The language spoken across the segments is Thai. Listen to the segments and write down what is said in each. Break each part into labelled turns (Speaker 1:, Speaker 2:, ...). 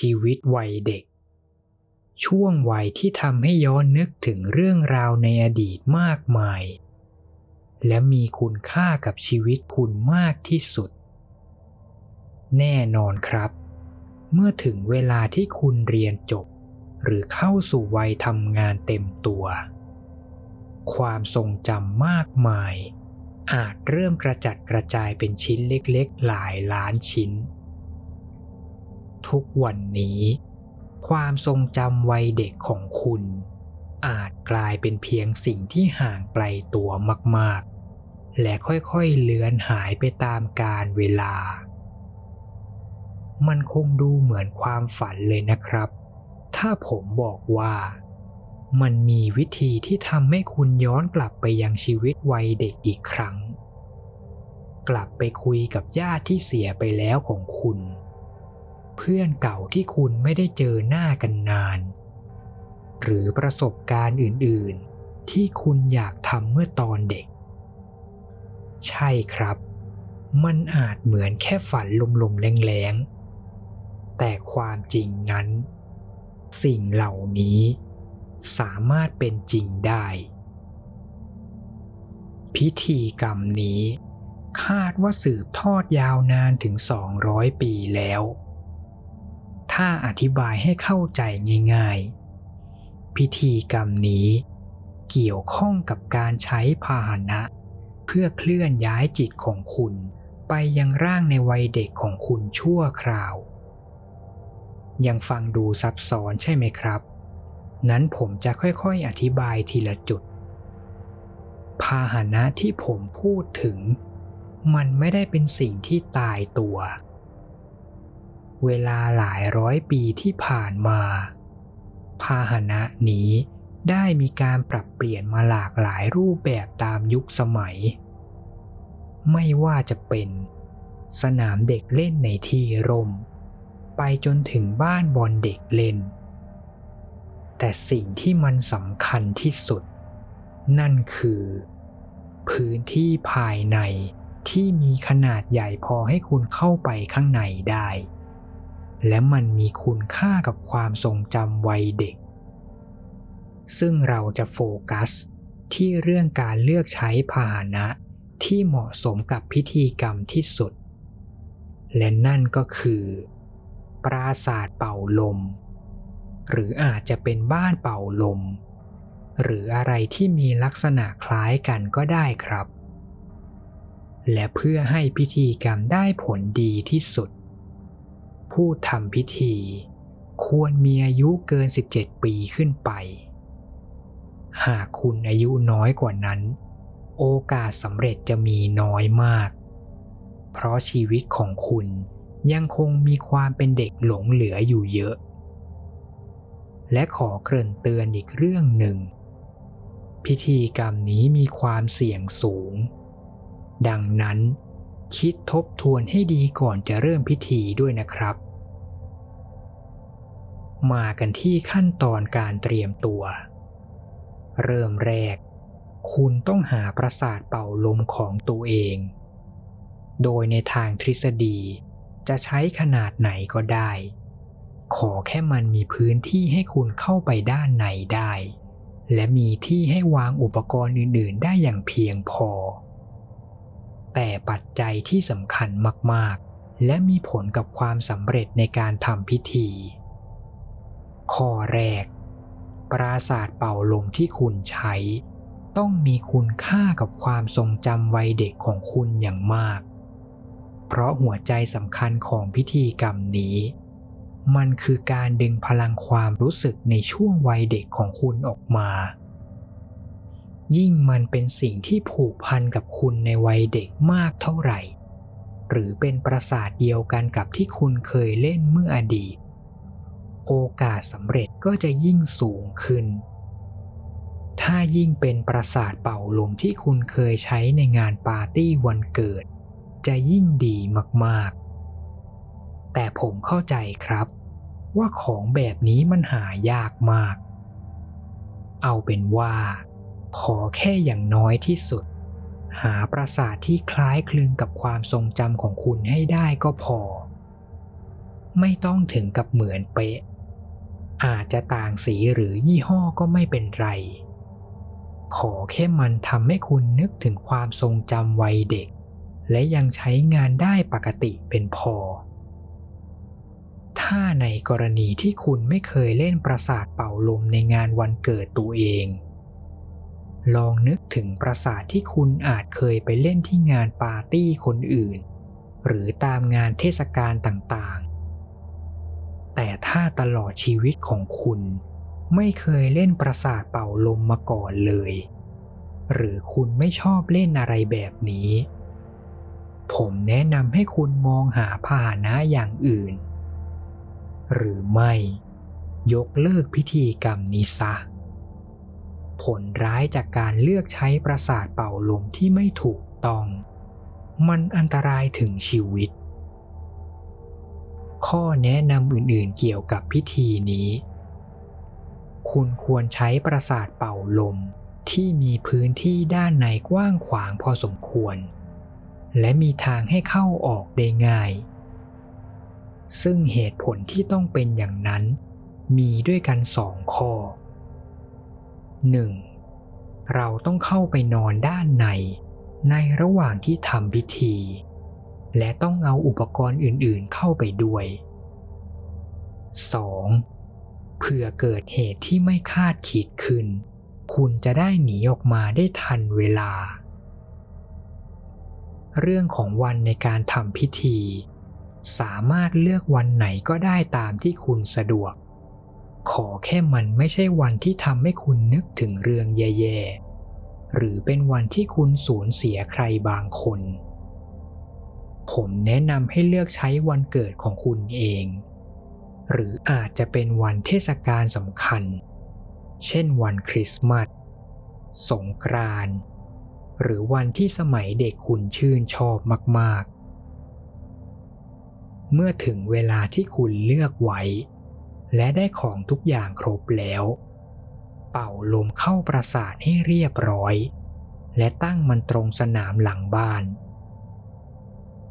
Speaker 1: ชีวิตวัยเด็ก ช่วงวัยที่ทำให้ย้อนนึกถึงเรื่องราวในอดีตมากมาย และมีคุณค่ากับชีวิตคุณมากที่สุด แน่นอนครับ เมื่อถึงเวลาที่คุณเรียนจบ หรือเข้าสู่วัยทำงานเต็มตัว ความทรงจำมากมายอาจเริ่มกระจัดกระจายเป็นชิ้นเล็กๆ หลายล้านชิ้น ทุกวันนี้ ความทรงจำวัยเด็กของคุณ อาจกลายเป็นเพียงสิ่งที่ห่างไกลตัวมากๆ และค่อยๆเลือนหายไปตามกาลเวลา มันคงดูเหมือนความฝันเลยนะครับ ถ้าผมบอกว่ามันมีวิธีที่ทำให้คุณย้อนกลับไปยังชีวิตวัยเด็กอีกครั้ง กลับไปคุยกับญาติที่เสียไปแล้วของคุณ เพื่อนเก่าที่คุณไม่ได้เจอหน้ากันนาน หรือประสบการณ์อื่นๆ ที่คุณอยากทำเมื่อตอนเด็ก ใช่ครับ มันอาจเหมือนแค่ฝันลมๆแรงๆ แต่ความจริงนั้น สิ่งเหล่านี้ สามารถเป็นจริงได้ พิธีกรรมนี้คาดว่าสืบทอดยาวนานถึง 200 ปีแล้ว ถ้าอธิบายให้เข้าใจง่าย ๆ พิธีกรรมนี้เกี่ยวข้องกับการใช้พาหนะ เพื่อเคลื่อนย้ายจิตของคุณ ไปยังร่างในวัยเด็กของคุณชั่วคราว ยังฟังดูซับซ้อนใช่ไหมครับ นั้นผมจะค่อยๆอธิบายทีละจุด พาหนะที่ผมพูดถึง มันไม่ได้เป็นสิ่งที่ตายตัว เวลาหลายร้อยปีที่ผ่านมา พาหนะนี้ได้มีการปรับเปลี่ยนมาหลากหลายรูปแบบตามยุคสมัย ไม่ว่าจะเป็น สนามเด็กเล่นในที่ร่ม ไปจนถึงบ้านบอลเด็กเล่น แต่สิ่งที่มันสำคัญที่สุด นั่นคือ พื้นที่ภายในที่มีขนาดใหญ่พอให้คุณเข้าไปข้างในได้ และมันมีคุณค่ากับความทรงจำวัยเด็ก ซึ่งเราจะโฟกัส ที่เรื่องการเลือกใช้พาหนะที่เหมาะสมกับพิธีกรรมที่สุด และนั่นก็คือ ปราสาทเป่าลม หรืออาจจะเป็นบ้านเป่าลม หรืออะไรที่มีลักษณะคล้ายกันก็ได้ครับ และเพื่อให้พิธีกรรมได้ผลดีที่สุด ผู้ทำพิธี ควรมีอายุเกิน 17 ปีขึ้นไป หากคุณอายุน้อยกว่านั้น โอกาสสำเร็จจะมีน้อยมาก เพราะชีวิตของคุณยังคงมีความเป็นเด็กหลงเหลืออยู่เยอะ และขอเกริ่นเตือนอีกเรื่องหนึ่ง พิธีกรรมนี้มีความเสี่ยงสูง ดังนั้น คิดทบทวนให้ดีก่อนจะเริ่มพิธีด้วยนะครับ มากันที่ขั้นตอนการเตรียมตัว เริ่มแรก คุณต้องหาปราสาทเป่าลมของตัวเอง โดยในทางทฤษฎีจะใช้ขนาดไหนก็ได้ ขอแค่มันมีพื้นที่ให้คุณเข้าไปด้านในได้ และมีที่ให้วางอุปกรณ์อื่น ๆ ได้อย่างเพียงพอ แต่ปัจจัยที่สำคัญมากๆ และมีผลกับความสำเร็จในการทำพิธี ข้อแรก ปราศาสตร์เป่าลมที่คุณใช้ ต้องมีคุณค่ากับความทรงจำวัยเด็กของคุณอย่างมาก เพราะหัวใจสำคัญของพิธีกรรมนี้ มันคือการดึงพลังความรู้สึกในช่วงวัยเด็กของคุณออกมา ยิ่งมันเป็นสิ่งที่ผูกพันกับคุณในวัยเด็กมากเท่าไหร่ หรือเป็นประสาทเดียวกันกับที่คุณเคยเล่นเมื่ออดีต โอกาสสำเร็จก็จะยิ่งสูงขึ้น ถ้ายิ่งเป็นประสาทเป่าลมที่คุณเคยใช้ในงานปาร์ตี้วันเกิด จะยิ่งดีมากๆ แต่ผมเข้าใจครับ ว่าของแบบนี้มันหายากมาก เอาเป็นว่า ขอแค่อย่างน้อยที่สุด หาปราสาทที่คล้ายคลึงกับความทรงจำของคุณให้ได้ก็พอ ไม่ต้องถึงกับเหมือนเป๊ะ อาจจะต่างสีหรือยี่ห้อก็ไม่เป็นไร ขอแค่มันทำให้คุณนึกถึงความทรงจำวัยเด็ก และยังใช้งานได้ปกติเป็นพอ ถ้าในกรณีที่คุณไม่เคยเล่นประสาทเป่าลมในงานวันเกิดตัวเอง ลองนึกถึงประสาทที่คุณอาจเคยไปเล่นที่งานปาร์ตี้คนอื่น หรือตามงานเทศกาลต่างๆ แต่ถ้าตลอดชีวิตของคุณ ไม่เคยเล่นประสาทเป่าลมมาก่อนเลย หรือคุณไม่ชอบเล่นอะไรแบบนี้ ผมแนะนำให้คุณมองหาพาหนะอย่างอื่น หรือไม่ ยกเลิกพิธีกรรมนี้ซะ ผลร้ายจากการเลือกใช้ประสาทเป่าลมที่ไม่ถูกต้อง มันอันตรายถึงชีวิต ข้อแนะนำอื่นๆเกี่ยวกับพิธีนี้ คุณควรใช้ประสาทเป่าลมที่มีพื้นที่ด้านในกว้างขวางพอสมควร และมีทางให้เข้าออกได้ง่าย ซึ่งเหตุผลที่ต้องเป็นอย่างนั้น มีด้วยกันสองข้อ 1. เราต้องเข้าไปนอนด้านใน ในระหว่างที่ทำพิธี และต้องเอาอุปกรณ์อื่นๆเข้าไปด้วย 2. เผื่อเกิดเหตุที่ไม่คาดคิดขึ้น คุณจะได้หนีออกมาได้ทันเวลา เรื่องของวันในการทำพิธี สามารถเลือกวันไหนก็ได้ตามที่คุณสะดวก ขอแค่มันไม่ใช่วันที่ทำให้คุณนึกถึงเรื่องแย่ๆ หรือเป็นวันที่คุณสูญเสียใครบางคน ผมแนะนำให้เลือกใช้วันเกิดของคุณเอง หรืออาจจะเป็นวันเทศกาลสำคัญ เช่นวันคริสต์มาส สงกรานต์ หรือวันที่สมัยเด็กคุณชื่นชอบมากๆ เมื่อถึงเวลาที่คุณเลือกไว้ และได้ของทุกอย่างครบแล้ว เป่าลมเข้าประสาทให้เรียบร้อย และตั้งมันตรงสนามหลังบ้าน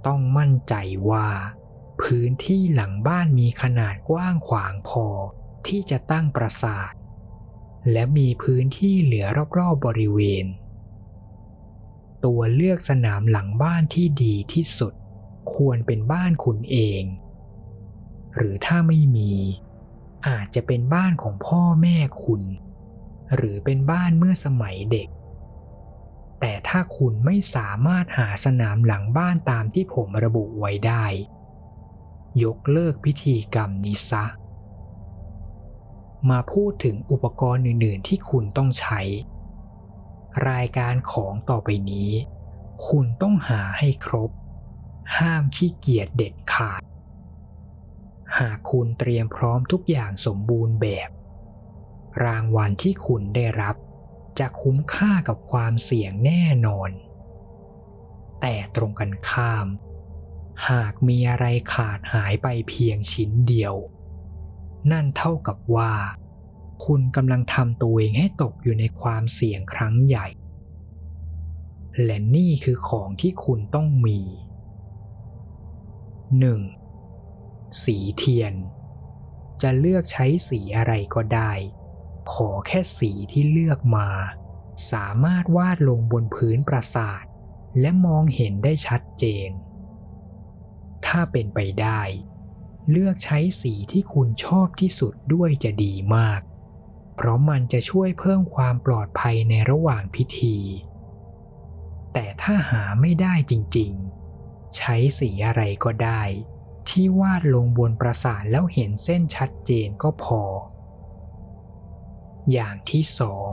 Speaker 1: ต้องมั่นใจว่า พื้นที่หลังบ้านมีขนาดกว้างขวางพอที่จะตั้งประสาท และมีพื้นที่เหลือรอบๆบริเวณ ตัวเลือกสนามหลังบ้านที่ดีที่สุด ควรเป็นบ้านคุณเอง หรือถ้าไม่มี อาจจะเป็นบ้านของพ่อแม่คุณ หรือเป็นบ้านเมื่อสมัยเด็ก แต่ถ้าคุณไม่สามารถหาสนามหลังบ้านตามที่ผมระบุไว้ได้ ยกเลิกพิธีกรรมนี้ซะ มาพูดถึงอุปกรณ์อื่น ๆ ที่คุณต้องใช้ รายการของต่อไปนี้ คุณต้องหาให้ครบ ห้ามขี้เกียจเด็ดขาด หากคุณเตรียมพร้อมทุกอย่างสมบูรณ์แบบ รางวัลที่คุณได้รับ จะคุ้มค่ากับความเสี่ยงแน่นอน แต่ตรงกันข้าม หากมีอะไรขาดหายไปเพียงชิ้นเดียว นั่นเท่ากับว่า คุณกำลังทำตัวเองให้ตกอยู่ในความเสี่ยงครั้งใหญ่ และนี่คือของที่คุณต้องมี 1. สีเทียน จะเลือกใช้สีอะไรก็ได้ ขอแค่สีที่เลือกมา สามารถวาดลงบนพื้นปราสาท และมองเห็นได้ชัดเจน ถ้าเป็นไปได้ เลือกใช้สีที่คุณชอบที่สุดด้วยจะดีมาก เพราะมันจะช่วยเพิ่มความปลอดภัยในระหว่างพิธี แต่ถ้าหาไม่ได้จริงๆ ใช้สีอะไรก็ได้ ที่วาดลงบนปราสาทแล้วเห็นเส้นชัดเจนก็พอ อย่างที่สอง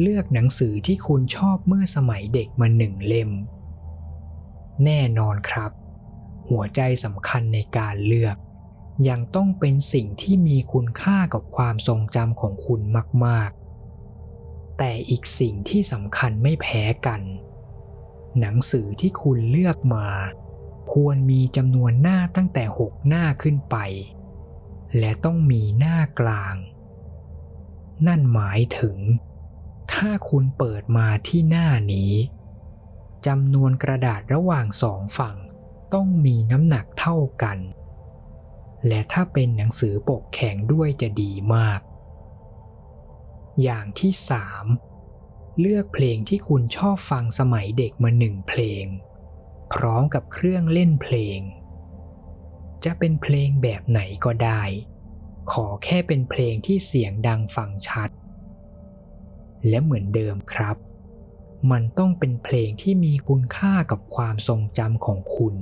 Speaker 1: เลือกหนังสือที่คุณชอบเมื่อสมัยเด็กมาหนึ่งเล่ม แน่นอนครับ หัวใจสำคัญในการเลือก ยังต้องเป็นสิ่งที่มีคุณค่ากับความทรงจำของคุณมาก ๆ แต่อีกสิ่งที่สำคัญไม่แพ้กัน หนังสือที่คุณเลือกมา ควรมีจำนวนหน้าตั้งแต่หกหน้าขึ้นไป และต้องมีหน้ากลาง นั่นหมายถึง ถ้าคุณเปิดมาที่หน้านี้จำนวนกระดาษระหว่างสองฝั่งต้องมีน้ำหนักเท่ากัน และถ้าเป็นหนังสือปกแข็งด้วยจะดีมาก อย่างที่สามเลือกเพลงที่คุณชอบฟังสมัยเด็กมาหนึ่งเพลง พร้อมกับเครื่องเล่นเพลง จะเป็นเพลงแบบไหนก็ได้ ขอแค่เป็นเพลงที่เสียงดังฟังชัด และเหมือนเดิมครับ มันต้องเป็นเพลงที่มีคุณค่ากับความทรงจำของคุณ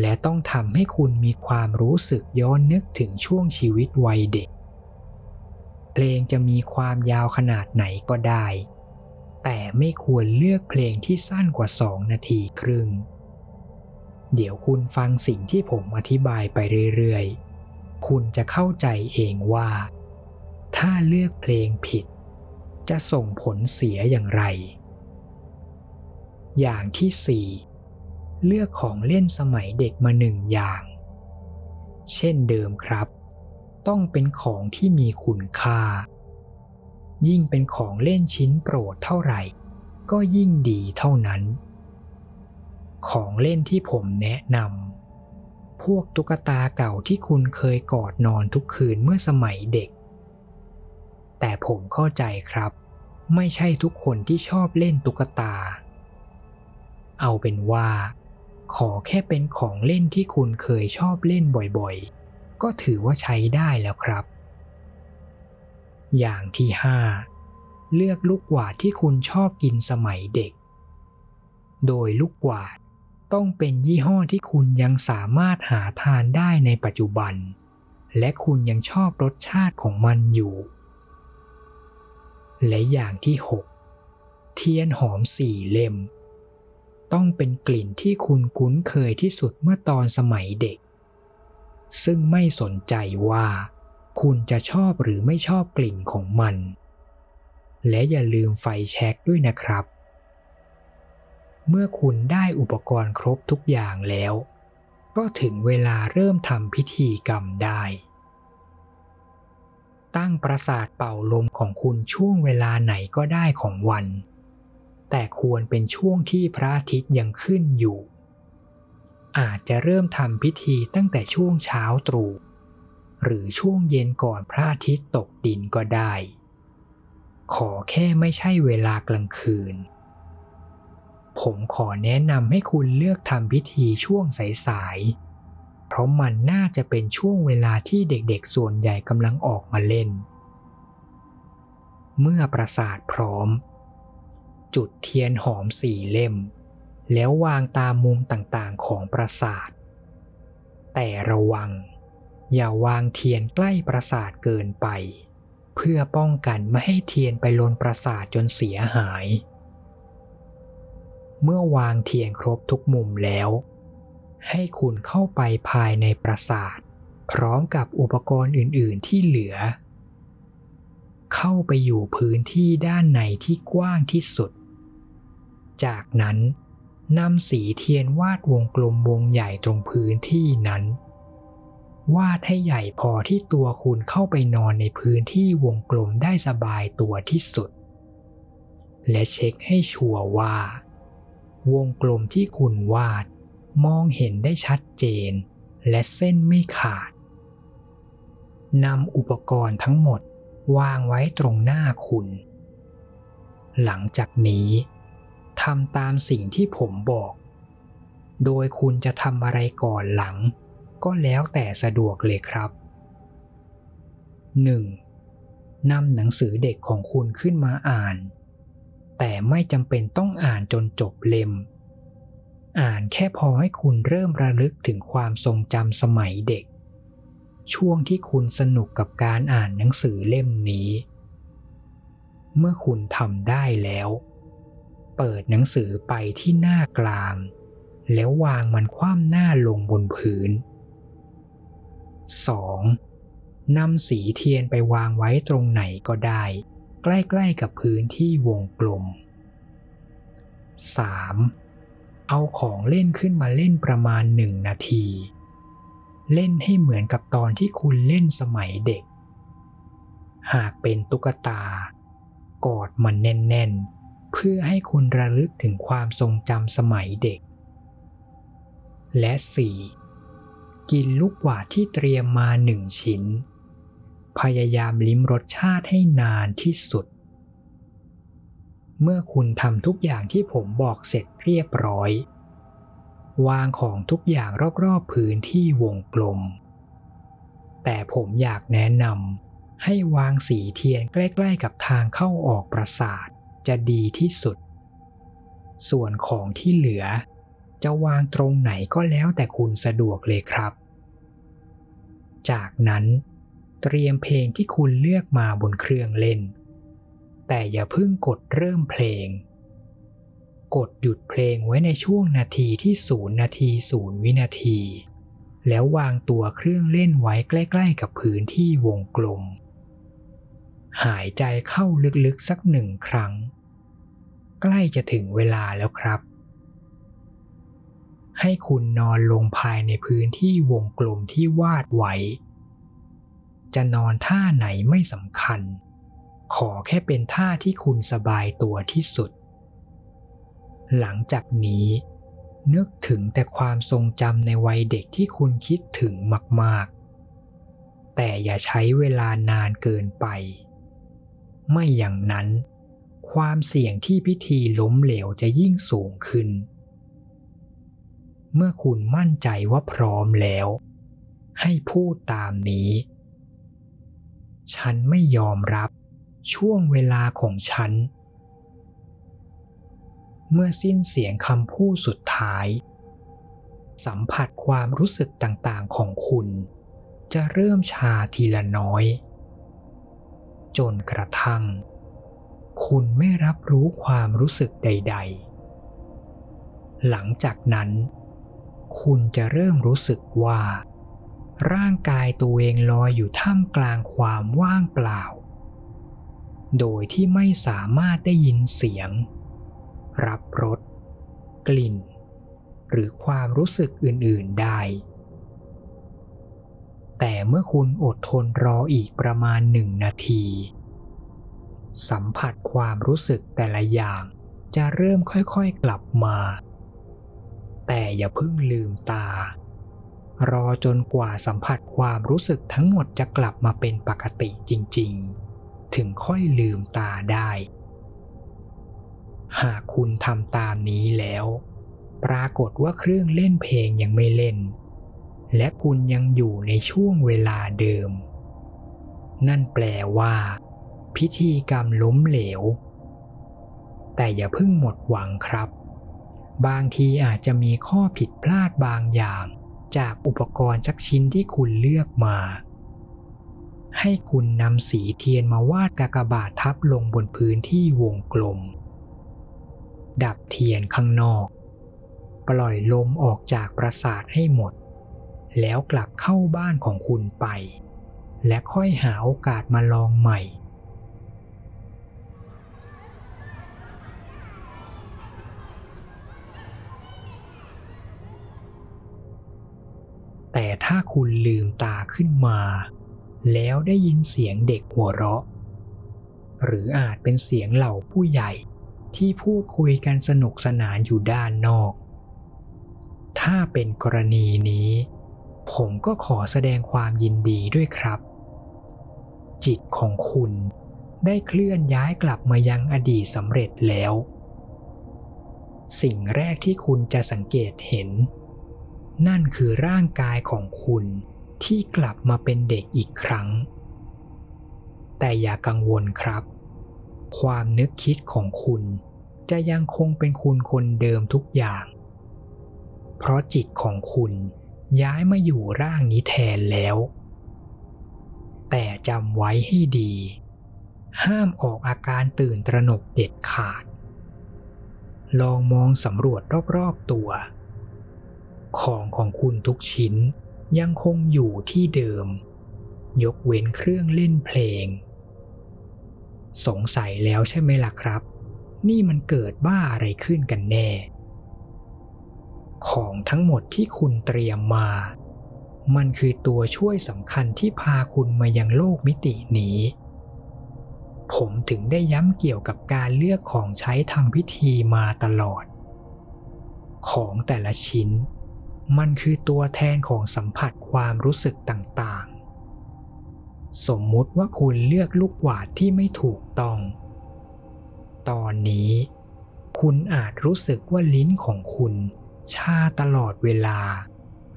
Speaker 1: และต้องทำให้คุณมีความรู้สึกย้อนนึกถึงช่วงชีวิตวัยเด็ก เพลงจะมีความยาวขนาดไหนก็ได้ แต่ไม่ควรเลือกเพลงที่สั้นกว่าสองนาทีครึ่ง เดี๋ยวคุณฟังสิ่งที่ผมอธิบายไปเรื่อยๆ คุณจะเข้าใจเองว่า ถ้าเลือกเพลงผิด จะส่งผลเสียอย่างไร อย่างที่สี่เลือกของเล่นสมัยเด็กมาหนึ่งอย่าง เช่นเดิมครับ ต้องเป็นของที่มีคุณค่า ยิ่งเป็นของเล่นชิ้นโปรดเท่าไหร่ ก็ยิ่งดีเท่านั้น ของเล่นที่ผมแนะนำพวกตุ๊กตาเก่าที่คุณเคยกอดนอนทุกคืนเมื่อสมัยเด็ก แต่ผมเข้าใจครับ ไม่ใช่ทุกคนที่ชอบเล่นตุ๊กตา เอาเป็นว่า ขอแค่เป็นของเล่นที่คุณเคยชอบเล่นบ่อยๆ ก็ถือว่าใช้ได้แล้วครับ อย่างที่ห้าเลือกลูกกวาดที่คุณชอบกินสมัยเด็ก โดยลูกกวาดต้องเป็นยี่ห้อที่คุณยังสามารถหาทานได้ในปัจจุบัน และคุณยังชอบรสชาติของมันอยู่ และอย่างที่หกเทียนหอมสี่เล่ม ต้องเป็นกลิ่นที่คุณคุ้นเคยที่สุดเมื่อตอนสมัยเด็ก ซึ่งไม่สนใจว่า คุณจะชอบหรือไม่ชอบกลิ่นของมัน และอย่าลืมไฟแช็กด้วยนะครับ เมื่อคุณได้อุปกรณ์ครบทุกอย่างแล้ว ก็ถึงเวลาเริ่มทำพิธีกรรมได้ ตั้งประสาทเป่าลมของคุณช่วงเวลาไหนก็ได้ของวัน แต่ควรเป็นช่วงที่พระอาทิตย์ยังขึ้นอยู่ อาจจะเริ่มทำพิธีตั้งแต่ช่วงเช้าตรู่ หรือช่วงเย็นก่อนพระอาทิตย์ตกดินก็ได้ ขอแค่ไม่ใช่เวลากลางคืน ผมขอแนะนำให้คุณเลือกทำพิธีช่วงสายๆ เพราะมันน่าจะเป็นช่วงเวลาที่เด็กๆส่วนใหญ่กำลังออกมาเล่น เมื่อประสาทพร้อม จุดเทียนหอมสี่เล่ม แล้ววางตามมุมต่างๆของประสาท แต่ระวัง อย่าวางเทียนใกล้ปราสาทเกินไป เพื่อป้องกันไม่ให้เทียนไปลนปราสาทจนเสียหาย เมื่อวางเทียนครบทุกมุมแล้ว ให้คุณเข้าไปภายในปราสาท พร้อมกับอุปกรณ์อื่น ๆ ที่เหลือ เข้าไปอยู่พื้นที่ด้านในที่กว้างที่สุด จากนั้นนำสีเทียนวาดวงกลมวงใหญ่ตรงพื้นที่นั้น วาดให้ใหญ่พอที่ตัวคุณเข้าไปนอนในพื้นที่วงกลมได้สบายตัวที่สุด และเช็คให้ชัวร์ว่า วงกลมที่คุณวาดมองเห็นได้ชัดเจน และเส้นไม่ขาดนำอุปกรณ์ทั้งหมดวางไว้ตรงหน้าคุณ หลังจากนี้ทำตามสิ่งที่ผมบอก โดยคุณจะทำอะไรก่อนหลัง ก็แล้วแต่สะดวกเลยครับ 1. นำหนังสือเด็กของคุณขึ้นมาอ่าน แต่ไม่จำเป็นต้องอ่านจนจบเล่ม อ่านแค่พอให้คุณเริ่มระลึกถึงความทรงจำสมัยเด็ก ช่วงที่คุณสนุกกับการอ่านหนังสือเล่มนี้ เมื่อคุณทำได้แล้ว เปิดหนังสือไปที่หน้ากลางแล้ววางมันคว่ำหน้าลงบนพื้น 2. นำสีเทียนไปวางไว้ตรงไหนก็ได้ ใกล้ๆกับพื้นที่วงกลม 3. เอาของเล่นขึ้นมาเล่นประมาณหนึ่งนาที เล่นให้เหมือนกับตอนที่คุณเล่นสมัยเด็ก หากเป็นตุ๊กตา กอดมันแน่นๆ เพื่อให้คุณระลึกถึงความทรงจำสมัยเด็ก และ 4. กินลูกหวาดที่เตรียมมาหนึ่งชิ้น พยายามลิ้มรสชาติให้นานที่สุด เมื่อคุณทำทุกอย่างที่ผมบอกเสร็จเรียบร้อย วางของทุกอย่างรอบๆพื้นที่วงกลม แต่ผมอยากแนะนำให้วางสีเทียนใกล้ๆกับทางเข้าออกปราสาทจะดีที่สุด ส่วนของที่เหลือจะวางตรงไหนก็แล้วแต่คุณสะดวกเลยครับ จากนั้นเตรียมเพลงที่คุณเลือกมาบนเครื่องเล่น แต่อย่าเพิ่งกดเริ่มเพลง กดหยุดเพลงไว้ในช่วงนาทีที่ศูนย์นาทีศูนย์วินาที แล้ววางตัวเครื่องเล่นไว้ใกล้ ๆ กับพื้นที่วงกลม หายใจเข้าลึกๆสักหนึ่งครั้ง ใกล้จะถึงเวลาแล้วครับ ให้คุณนอนลงภายในพื้นที่วงกลมที่วาดไว้ จะนอนท่าไหนไม่สำคัญ ขอแค่เป็นท่าที่คุณสบายตัวที่สุด หลังจากนี้ นึกถึงแต่ความทรงจำในวัยเด็กที่คุณคิดถึงมาก ๆ แต่อย่าใช้เวลานานเกินไป ไม่อย่างนั้น ความเสี่ยงที่พิธีล้มเหลวจะยิ่งสูงขึ้น เมื่อคุณมั่นใจว่าพร้อมแล้ว ให้พูดตามนี้ ฉันไม่ยอมรับช่วงเวลาของฉัน เมื่อสิ้นเสียงคำพูดสุดท้าย สัมผัสความรู้สึกต่างๆของคุณ จะเริ่มชาทีละน้อย จนกระทั่ง คุณไม่รับรู้ความรู้สึกใด ๆ หลังจากนั้น คุณจะเริ่มรู้สึกว่า ร่างกายตัวเองลอยอยู่ท่ามกลางความว่างเปล่า โดยที่ไม่สามารถได้ยินเสียง รับรสกลิ่น หรือความรู้สึกอื่น ๆ ได้ แต่เมื่อคุณอดทนรออีกประมาณหนึ่งนาที สัมผัสความรู้สึกแต่ละอย่างจะเริ่มค่อยๆกลับมา แต่อย่าเพิ่งลืมตา รอจนกว่าสัมผัสความรู้สึกทั้งหมดจะกลับมาเป็นปกติจริง ๆ ถึงค่อยลืมตาได้ หากคุณทำตามนี้แล้ว ปรากฏว่าเครื่องเล่นเพลงยังไม่เล่น และคุณยังอยู่ในช่วงเวลาเดิม นั่นแปลว่า พิธีกรรมล้มเหลว แต่อย่าเพิ่งหมดหวังครับ บางทีอาจจะมีข้อผิดพลาดบางอย่าง จากอุปกรณ์สักชิ้นที่คุณเลือกมา ให้คุณนำสีเทียนมาวาดกากบาททับลงบนพื้นที่วงกลม ดับเทียนข้างนอก ปล่อยลมออกจากปราสาทให้หมด แล้วกลับเข้าบ้านของคุณไป และค่อยหาโอกาสมาลองใหม่ แต่ถ้าคุณลืมตาขึ้นมา แล้วได้ยินเสียงเด็กหัวเราะ หรืออาจเป็นเสียงเหล่าผู้ใหญ่ที่พูดคุยกันสนุกสนานอยู่ด้านนอก ถ้าเป็นกรณีนี้ ผมก็ขอแสดงความยินดีด้วยครับ จิตของคุณได้เคลื่อนย้ายกลับมายังอดีตสำเร็จแล้ว สิ่งแรกที่คุณจะสังเกตเห็น นั่นคือร่างกายของคุณที่กลับมาเป็นเด็กอีกครั้ง แต่อย่ากังวลครับ ความนึกคิดของคุณจะยังคงเป็นคุณคนเดิมทุกอย่าง เพราะจิตของคุณย้ายมาอยู่ร่างนี้แทนแล้ว แต่จำไว้ให้ดี ห้ามออกอาการตื่นตระหนกเด็ดขาด ลองมองสำรวจรอบๆตัว ของของคุณทุกชิ้นยังคงอยู่ที่เดิม ยกเว้นเครื่องเล่นเพลง สงสัยแล้วใช่ไหมล่ะครับ นี่มันเกิดบ้าอะไรขึ้นกันแน่ ของทั้งหมดที่คุณเตรียมมา มันคือตัวช่วยสำคัญที่พาคุณมายังโลกมิตินี้ ผมถึงได้ย้ำเกี่ยวกับการเลือกของใช้ทำพิธีมาตลอด ของแต่ละชิ้น มันคือตัวแทนของสัมผัสความรู้สึกต่างๆ สมมุติว่าคุณเลือกลูกหวาดที่ไม่ถูกต้อง ตอนนี้ คุณอาจรู้สึกว่าลิ้นของคุณ ชาตลอดเวลา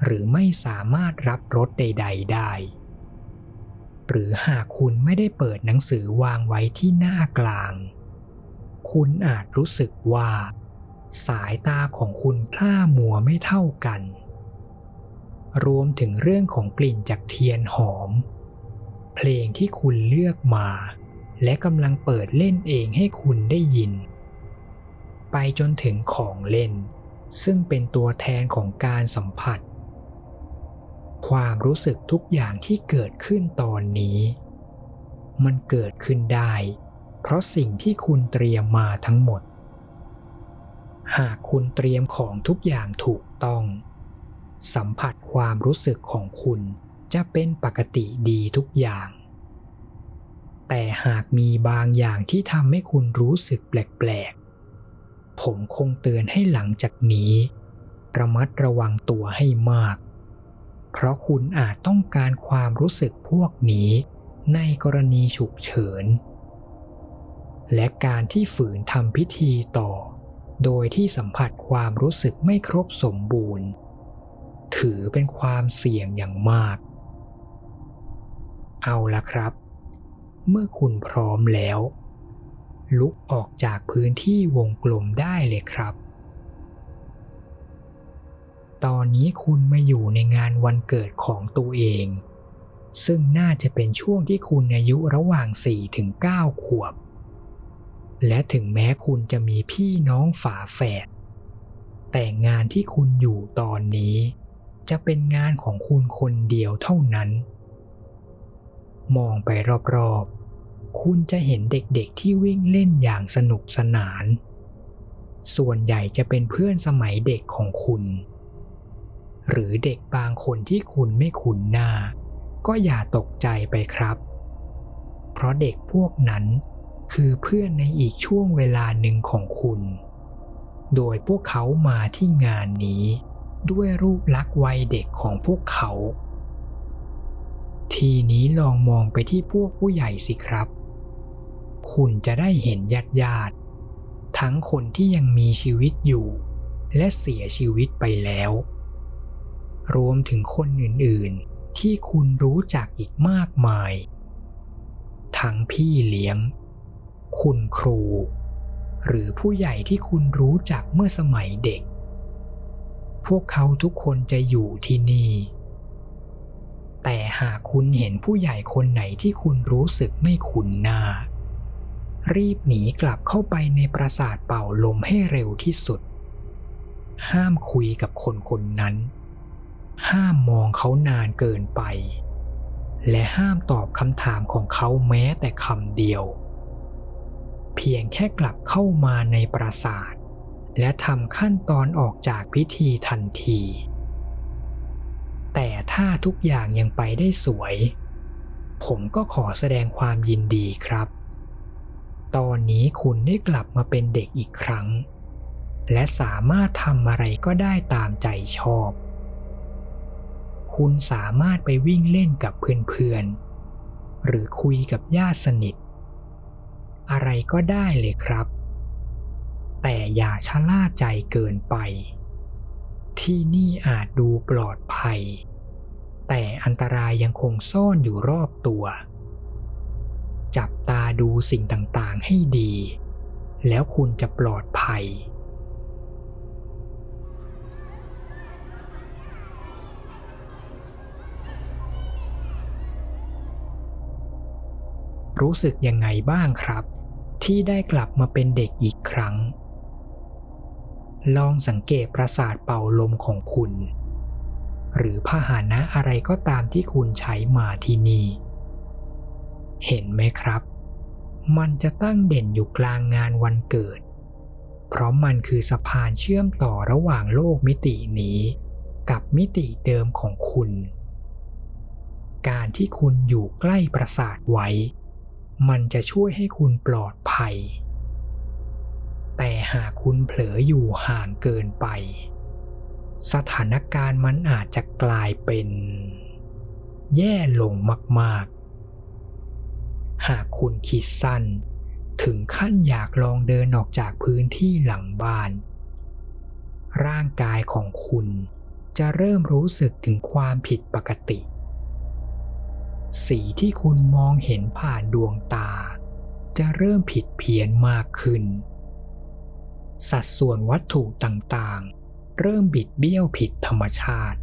Speaker 1: หรือไม่สามารถรับรสใด ๆ ได้ หรือหากคุณไม่ได้เปิดหนังสือวางไว้ที่หน้ากลาง คุณอาจรู้สึกว่าสายตาของคุณพล่ามัวไม่เท่ากัน รวมถึงเรื่องของกลิ่นจากเทียนหอม เพลงที่คุณเลือกมา และกำลังเปิดเล่นเองให้คุณได้ยิน ไปจนถึงของเล่น ซึ่งเป็นตัวแทนของการสัมผัส ความรู้สึกทุกอย่างที่เกิดขึ้นตอนนี้ มันเกิดขึ้นได้ เพราะสิ่งที่คุณเตรียมมาทั้งหมด หากคุณเตรียมของทุกอย่างถูกต้อง สัมผัสความรู้สึกของคุณจะเป็นปกติดีทุกอย่าง แต่หากมีบางอย่างที่ทำให้คุณรู้สึกแปลกๆ ผมคงเตือนให้หลังจากนี้ ระมัดระวังตัวให้มาก เพราะคุณอาจต้องการความรู้สึกพวกนี้ในกรณีฉุกเฉิน และการที่ฝืนทำพิธีต่อ โดยที่สัมผัสความรู้สึกไม่ครบสมบูรณ์ ถือเป็นความเสี่ยงอย่างมาก เอาละครับ เมื่อคุณพร้อมแล้ว ลุกออกจากพื้นที่วงกลมได้เลยครับ ตอนนี้คุณมาอยู่ในงานวันเกิดของตัวเอง ซึ่งน่าจะเป็นช่วงที่คุณอายุระหว่าง4ถึง9ขวบ และถึงแม้คุณจะมีพี่น้องฝาแฝดแต่งานที่คุณอยู่ตอนนี้ จะเป็นงานของคุณคนเดียวเท่านั้น มองไปรอบๆ คุณจะเห็นเด็กๆที่วิ่งเล่นอย่างสนุกสนาน ส่วนใหญ่จะเป็นเพื่อนสมัยเด็กของคุณ หรือเด็กบางคนที่คุณไม่คุ้นหน้า ก็อย่าตกใจไปครับ เพราะเด็กพวกนั้นคือเพื่อนในอีกช่วงเวลาหนึ่งของคุณ โดยพวกเขามาที่งานนี้ ด้วยรูปลักษณ์วัยเด็กของพวกเขา ทีนี้ลองมองไปที่พวกผู้ใหญ่สิครับ คุณจะได้เห็นญาติญาติทั้งคนที่ยังมีชีวิตอยู่ และเสียชีวิตไปแล้ว รวมถึงคนอื่นๆ ที่คุณรู้จักอีกมากมาย ทั้งพี่เลี้ยง คุณครู หรือผู้ใหญ่ที่คุณรู้จักเมื่อสมัยเด็ก พวกเขาทุกคนจะอยู่ที่นี่ แต่หากคุณเห็นผู้ใหญ่คนไหนที่คุณรู้สึกไม่คุ้นหน้า รีบหนีกลับเข้าไปในปราสาทเป่าลมให้เร็วที่สุด ห้ามคุยกับคนคนนั้น ห้ามมองเขานานเกินไป และห้ามตอบคำถามของเขาแม้แต่คำเดียว เพียงแค่กลับเข้ามาในปราสาท และทำขั้นตอนออกจากพิธีทันที แต่ถ้าทุกอย่างยังไปได้สวย ผมก็ขอแสดงความยินดีครับ ตอนนี้คุณได้กลับมาเป็นเด็กอีกครั้ง และสามารถทำอะไรก็ได้ตามใจชอบ คุณสามารถไปวิ่งเล่นกับเพื่อนๆ หรือคุยกับญาติสนิท อะไรก็ได้เลยครับ แต่อย่าชะล่าใจเกินไป ที่นี่อาจดูปลอดภัย แต่อันตรายยังคงซ่อนอยู่รอบตัว จับตาดูสิ่งต่างๆให้ดี แล้วคุณจะปลอดภัยรู้สึกยังไงบ้างครับ ที่ได้กลับมาเป็นเด็กอีกครั้ง ลองสังเกตประสาทเป่าลมของคุณ หรือพาหนะอะไรก็ตามที่คุณใช้มาที่นี่ เห็นไหมครับ มันจะตั้งเด่นอยู่กลางงานวันเกิด เพราะมันคือสะพานเชื่อมต่อระหว่างโลกมิตินี้ กับมิติเดิมของคุณ การที่คุณอยู่ใกล้ปราสาทไว้ มันจะช่วยให้คุณปลอดภัย แต่หากคุณเผลออยู่ห่างเกินไป สถานการณ์มันอาจจะกลายเป็น แย่ลงมาก ๆ หากคุณคิดสั้น ถึงขั้นอยากลองเดินออกจากพื้นที่หลังบ้าน ร่างกายของคุณจะเริ่มรู้สึกถึงความผิดปกติ สีที่คุณมองเห็นผ่านดวงตา จะเริ่มผิดเพี้ยนมากขึ้น สัดส่วนวัตถุต่างๆ เริ่มบิดเบี้ยวผิดธรรมชาติ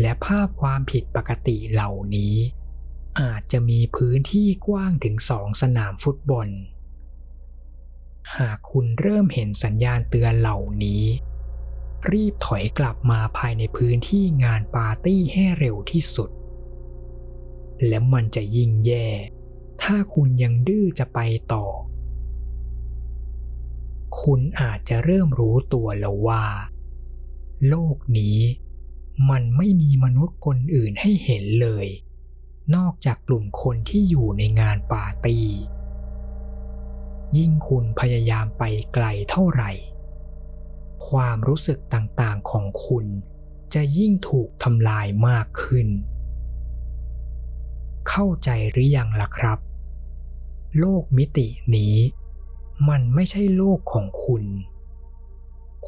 Speaker 1: และภาพความผิดปกติเหล่านี้ อาจจะมีพื้นที่กว้างถึงสองสนามฟุตบอล หากคุณเริ่มเห็นสัญญาณเตือนเหล่านี้ รีบถอยกลับมาภายในพื้นที่งานปาร์ตี้ให้เร็วที่สุด และมันจะยิ่งแย่ ถ้าคุณยังดื้อจะไปต่อ คุณอาจจะเริ่มรู้ตัวแล้วว่า โลกนี้มันไม่มีมนุษย์คนอื่นให้เห็นเลย นอกจากกลุ่มคนที่อยู่ในงานปาร์ตี้ ยิ่งคุณพยายามไปไกลเท่าไหร่ ความรู้สึกต่างๆของคุณจะยิ่งถูกทำลายมากขึ้น เข้าใจหรือยังล่ะครับ โลกมิตินี้ มันไม่ใช่โลกของคุณ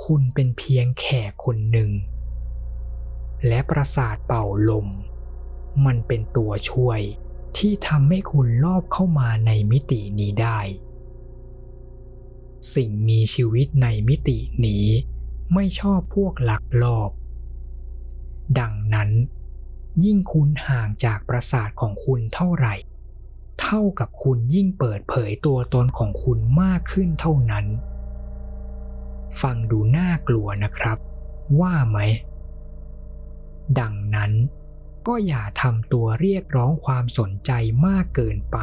Speaker 1: คุณเป็นเพียงแขกคนหนึ่ง และประสาทเป่าลม มันเป็นตัวช่วยที่ทำให้คุณลอบเข้ามาในมิตินี้ได้ สิ่งมีชีวิตในมิตินี้ไม่ชอบพวกหลักลอบ ดังนั้น ยิ่งคุณห่างจากประสาทของคุณเท่าไหร่ เท่ากับคุณยิ่งเปิดเผยตัวตนของคุณมากขึ้นเท่านั้น ฟังดูน่ากลัวนะครับ ว่าไหม ดังนั้นก็อย่าทำตัวเรียกร้องความสนใจมากเกินไป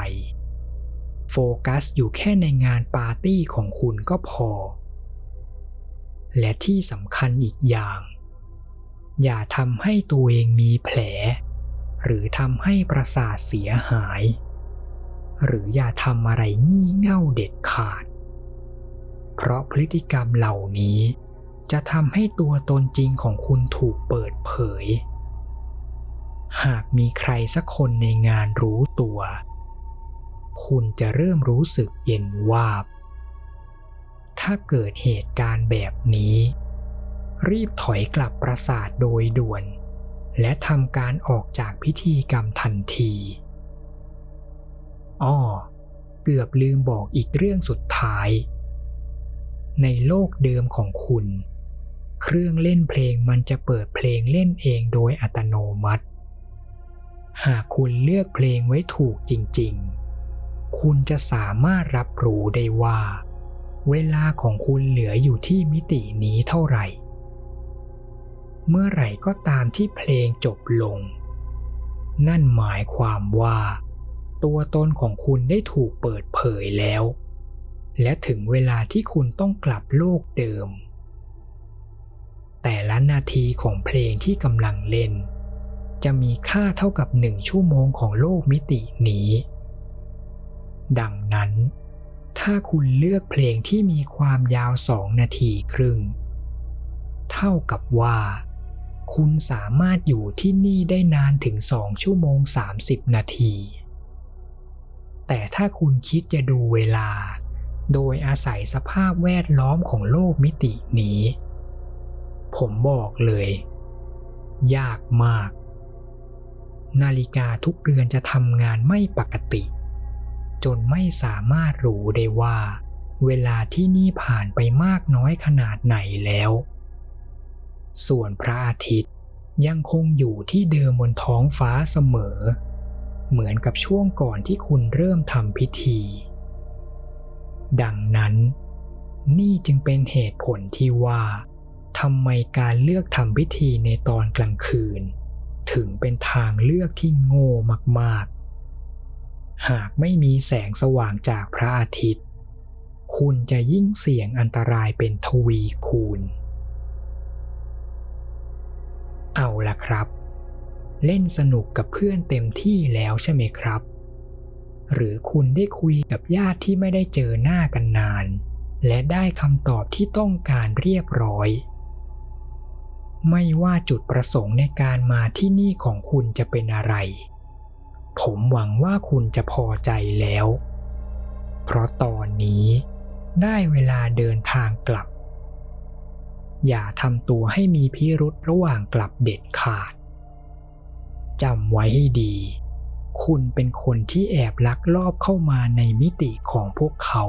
Speaker 1: โฟกัสอยู่แค่ในงานปาร์ตี้ของคุณก็พอ และที่สำคัญอีกอย่าง อย่าทำให้ตัวเองมีแผล หรือทำให้ประสาทเสียหาย หรืออย่าทำอะไรงี่เง่าเด็ดขาด เพราะพฤติกรรมเหล่านี้จะทำให้ตัวตนจริงของคุณถูกเปิดเผย หากมีใครสักคนในงานรู้ตัว คุณจะเริ่มรู้สึกเย็นวาบ ถ้าเกิดเหตุการณ์แบบนี้ รีบถอยกลับปราสาทโดยด่วน และทำการออกจากพิธีกรรมทันที อ้อเกือบลืมบอกอีกเรื่องสุดท้าย ในโลกเดิมของคุณ เครื่องเล่นเพลงมันจะเปิดเพลงเล่นเองโดยอัตโนมัติ หากคุณเลือกเพลงไว้ถูกจริง ๆ คุณจะสามารถรับรู้ได้ว่า เวลาของคุณเหลืออยู่ที่มิตินี้เท่าไหร่ เมื่อไหร่ก็ตามที่เพลงจบลง นั่นหมายความว่า ตัวตนของคุณได้ถูกเปิดเผยแล้ว และถึงเวลาที่คุณต้องกลับโลกเดิม แต่ละนาทีของเพลงที่กำลังเล่น จะมีค่าเท่ากับหนึ่งชั่วโมงของโลกมิตินี้ ดังนั้น ถ้าคุณเลือกเพลงที่มีความยาวสองนาทีครึ่ง เท่ากับว่าคุณสามารถอยู่ที่นี่ได้นานถึงสองชั่วโมงสามสิบนาที แต่ถ้าคุณคิดจะดูเวลา โดยอาศัยสภาพแวดล้อมของโลกมิตินี้ ผมบอกเลย ยากมาก นาฬิกาทุกเรือนจะทำงานไม่ปกติ จนไม่สามารถรู้ได้ว่า เวลาที่นี่ผ่านไปมากน้อยขนาดไหนแล้ว ส่วนพระอาทิตย์ยังคงอยู่ที่เดิมบนท้องฟ้าเสมอ เหมือนกับช่วงก่อนที่คุณเริ่มทำพิธี ดังนั้น นี่จึงเป็นเหตุผลที่ว่าทำไมการเลือกทำพิธีในตอนกลางคืน ถึงเป็นทางเลือกที่โง่มากหากไม่มีแสงสว่างจากพระอาทิตย์ คุณจะยิ่งเสี่ยงอันตรายเป็นทวีคูณ เอาละครับ เล่นสนุกกับเพื่อนเต็มที่แล้วใช่ไหมครับ หรือคุณได้คุยกับญาติที่ไม่ได้เจอหน้ากันนาน และได้คำตอบที่ต้องการเรียบร้อย ไม่ว่าจุดประสงค์ในการมาที่นี่ของคุณจะเป็นอะไร ผมหวังว่าคุณจะพอใจแล้ว เพราะตอนนี้ได้เวลาเดินทางกลับ อย่าทำตัวให้มีพิรุธระหว่างกลับเด็ดขาด จำไว้ให้ดี คุณเป็นคนที่แอบลักลอบเข้ามาในมิติของพวกเขา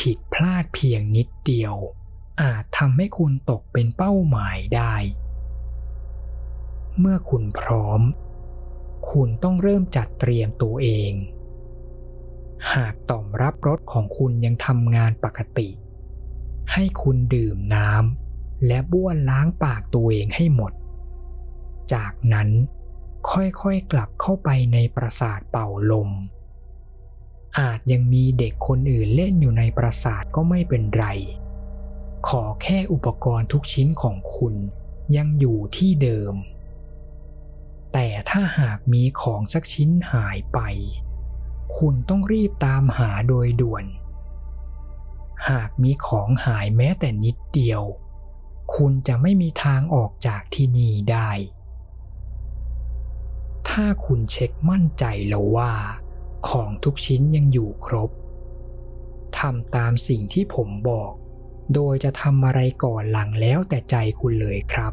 Speaker 1: ผิดพลาดเพียงนิดเดียว อาจทำให้คุณตกเป็นเป้าหมายได้ เมื่อคุณพร้อม คุณต้องเริ่มจัดเตรียมตัวเอง หากต่อมรับรสของคุณยังทำงานปกติ ให้คุณดื่มน้ำและบ้วนล้างปากตัวเองให้หมด จากนั้น ค่อยๆกลับเข้าไปในปราสาทเป่าลม อาจยังมีเด็กคนอื่นเล่นอยู่ในปราสาทก็ไม่เป็นไร ขอแค่อุปกรณ์ทุกชิ้นของคุณยังอยู่ที่เดิม แต่ถ้าหากมีของสักชิ้นหายไป คุณต้องรีบตามหาโดยด่วน หากมีของหายแม้แต่นิดเดียว คุณจะไม่มีทางออกจากที่นี่ได้ ถ้าคุณเช็คมั่นใจแล้วว่า ของทุกชิ้นยังอยู่ครบทำตามสิ่งที่ผมบอก โดยจะทำอะไรก่อนหลังแล้วแต่ใจคุณเลยครับ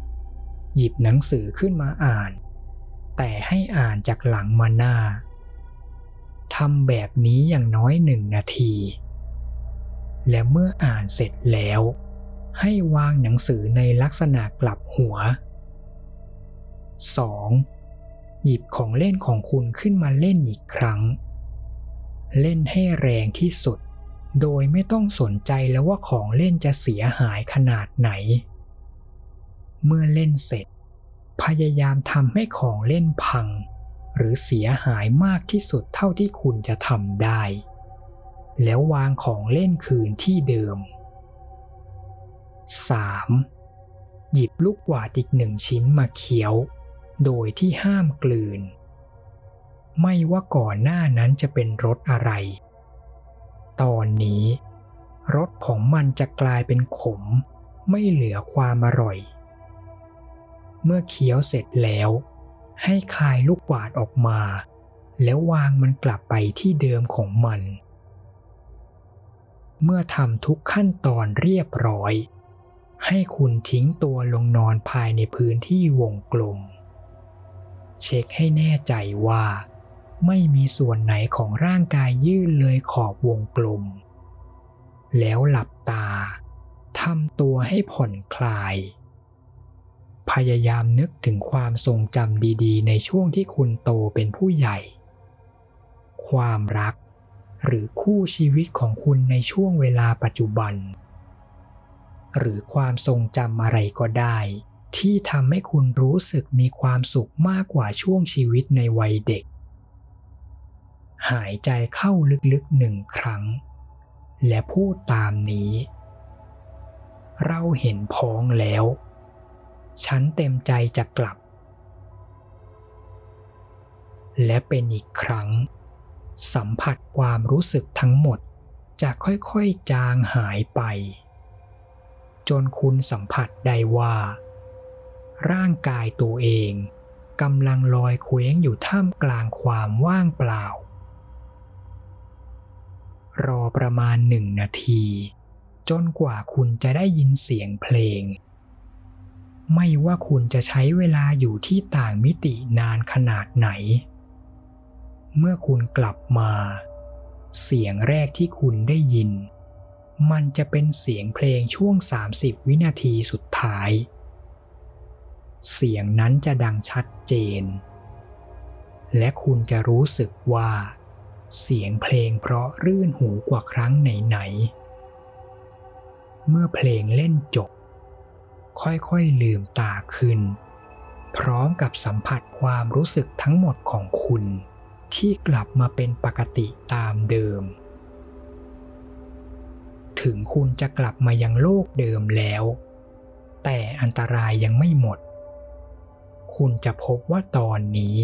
Speaker 1: 1. หยิบหนังสือขึ้นมาอ่าน แต่ให้อ่านจากหลังมาหน้าทำแบบนี้อย่างน้อยหนึ่งนาที และเมื่ออ่านเสร็จแล้ว ให้วางหนังสือในลักษณะกลับหัว 2. หยิบของเล่นของคุณขึ้นมาเล่นอีกครั้ง เล่นให้แรงที่สุด โดยไม่ต้องสนใจแล้วว่าของเล่นจะเสียหายขนาดไหน เมื่อเล่นเสร็จ พยายามทำให้ของเล่นพัง หรือเสียหายมากที่สุดเท่าที่คุณจะทำได้ แล้ววางของเล่นคืนที่เดิม 3. หยิบลูกกวาดอีกหนึ่งชิ้นมาเคี้ยว โดยที่ห้ามกลืน ไม่ว่าก่อนหน้านั้นจะเป็นรสอะไร ตอนนี้รสของมันจะกลายเป็นขม ไม่เหลือความอร่อย เมื่อเคี้ยวเสร็จแล้ว ให้คายลูกกวาดออกมา แล้ววางมันกลับไปที่เดิมของมัน เมื่อทำทุกขั้นตอนเรียบร้อยให้คุณทิ้งตัวลงนอนภายในพื้นที่วงกลม เช็คให้แน่ใจว่า ไม่มีส่วนไหนของร่างกายยื่นเลยขอบวงกลม แล้วหลับตาทำตัวให้ผ่อนคลาย พยายามนึกถึงความทรงจำดีๆ ในช่วงที่คุณโตเป็นผู้ใหญ่ ความรักหรือคู่ชีวิตของคุณในช่วงเวลาปัจจุบัน หรือความทรงจำอะไรก็ได้ ที่ทำให้คุณรู้สึกมีความสุขมากกว่าช่วงชีวิตในวัยเด็ก หายใจเข้าลึกๆหนึ่งครั้ง และพูดตามนี้ เราเห็นพ้องแล้ว ฉันเต็มใจจะกลับ และเป็นอีกครั้ง สัมผัสความรู้สึกทั้งหมดจะค่อยๆจางหายไป จนคุณสัมผัสได้ว่า ร่างกายตัวเองกำลังลอยเคว้งอยู่ท่ามกลางความว่างเปล่า รอประมาณหนึ่งนาที จนกว่าคุณจะได้ยินเสียงเพลง ไม่ว่าคุณจะใช้เวลาอยู่ที่ต่างมิตินานขนาดไหน เมื่อคุณกลับมา เสียงแรกที่คุณได้ยิน มันจะเป็นเสียงเพลงช่วง 30 วินาทีสุดท้าย เสียงนั้นจะดังชัดเจน และคุณจะรู้สึกว่า เสียงเพลงเพราะรื่นหูกว่าครั้งไหนๆ เมื่อเพลงเล่นจบ ค่อยๆลืมตาขึ้น พร้อมกับสัมผัสความรู้สึกทั้งหมดของคุณ ที่กลับมาเป็นปกติตามเดิม ถึงคุณจะกลับมายังโลกเดิมแล้วแต่อันตรายยังไม่หมด คุณจะพบว่าตอนนี้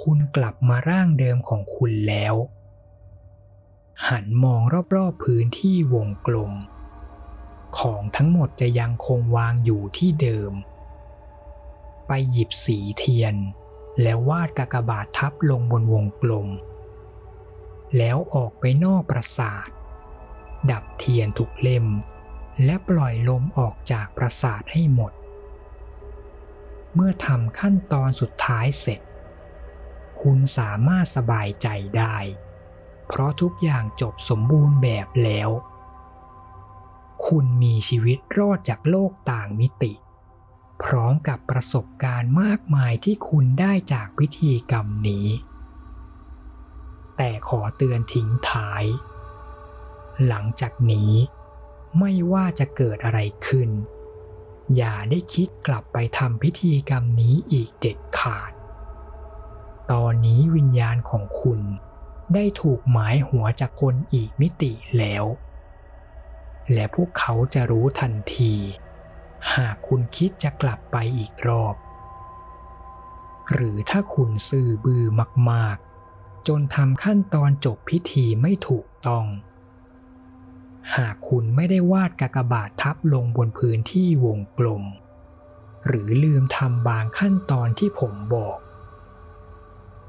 Speaker 1: คุณกลับมาร่างเดิมของคุณแล้ว หันมองรอบๆพื้นที่วงกลม ของทั้งหมดจะยังคงวางอยู่ที่เดิม ไปหยิบสีเทียน แล้ววาดกากบาททับลงบนวงกลม แล้วออกไปนอกปราสาท ดับเทียนทุกเล่ม และปล่อยลมออกจากปราสาทให้หมด เมื่อทำขั้นตอนสุดท้ายเสร็จ คุณสามารถสบายใจได้ เพราะทุกอย่างจบสมบูรณ์แบบแล้ว คุณมีชีวิตรอดจากโลกต่างมิติ พร้อมกับประสบการณ์มากมายที่คุณได้จากพิธีกรรมนี้ แต่ขอเตือนทิ้งท้าย หลังจากนี้ไม่ว่าจะเกิดอะไรขึ้น อย่าได้คิดกลับไปทำพิธีกรรมนี้อีกเด็ดขาด ตอนนี้วิญญาณของคุณได้ถูกหมายหัวจากคนอีกมิติแล้ว และพวกเขาจะรู้ทันที หากคุณคิดจะกลับไปอีกรอบ หรือถ้าคุณซื่อบือมาก ๆ จนทำขั้นตอนจบพิธีไม่ถูกต้อง หากคุณไม่ได้วาดกากบาททับลงบนพื้นที่วงกลม หรือลืมทำบางขั้นตอนที่ผมบอก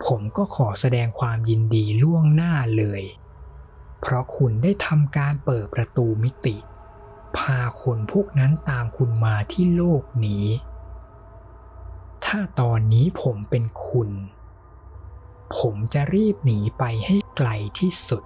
Speaker 1: ผมก็ขอแสดงความยินดีล่วงหน้าเลย เพราะคุณได้ทำการเปิดประตูมิติ พาคนพวกนั้นตามคุณมาที่โลกนี้ ถ้าตอนนี้ผมเป็นคุณ ผมจะรีบหนีไปให้ไกลที่สุด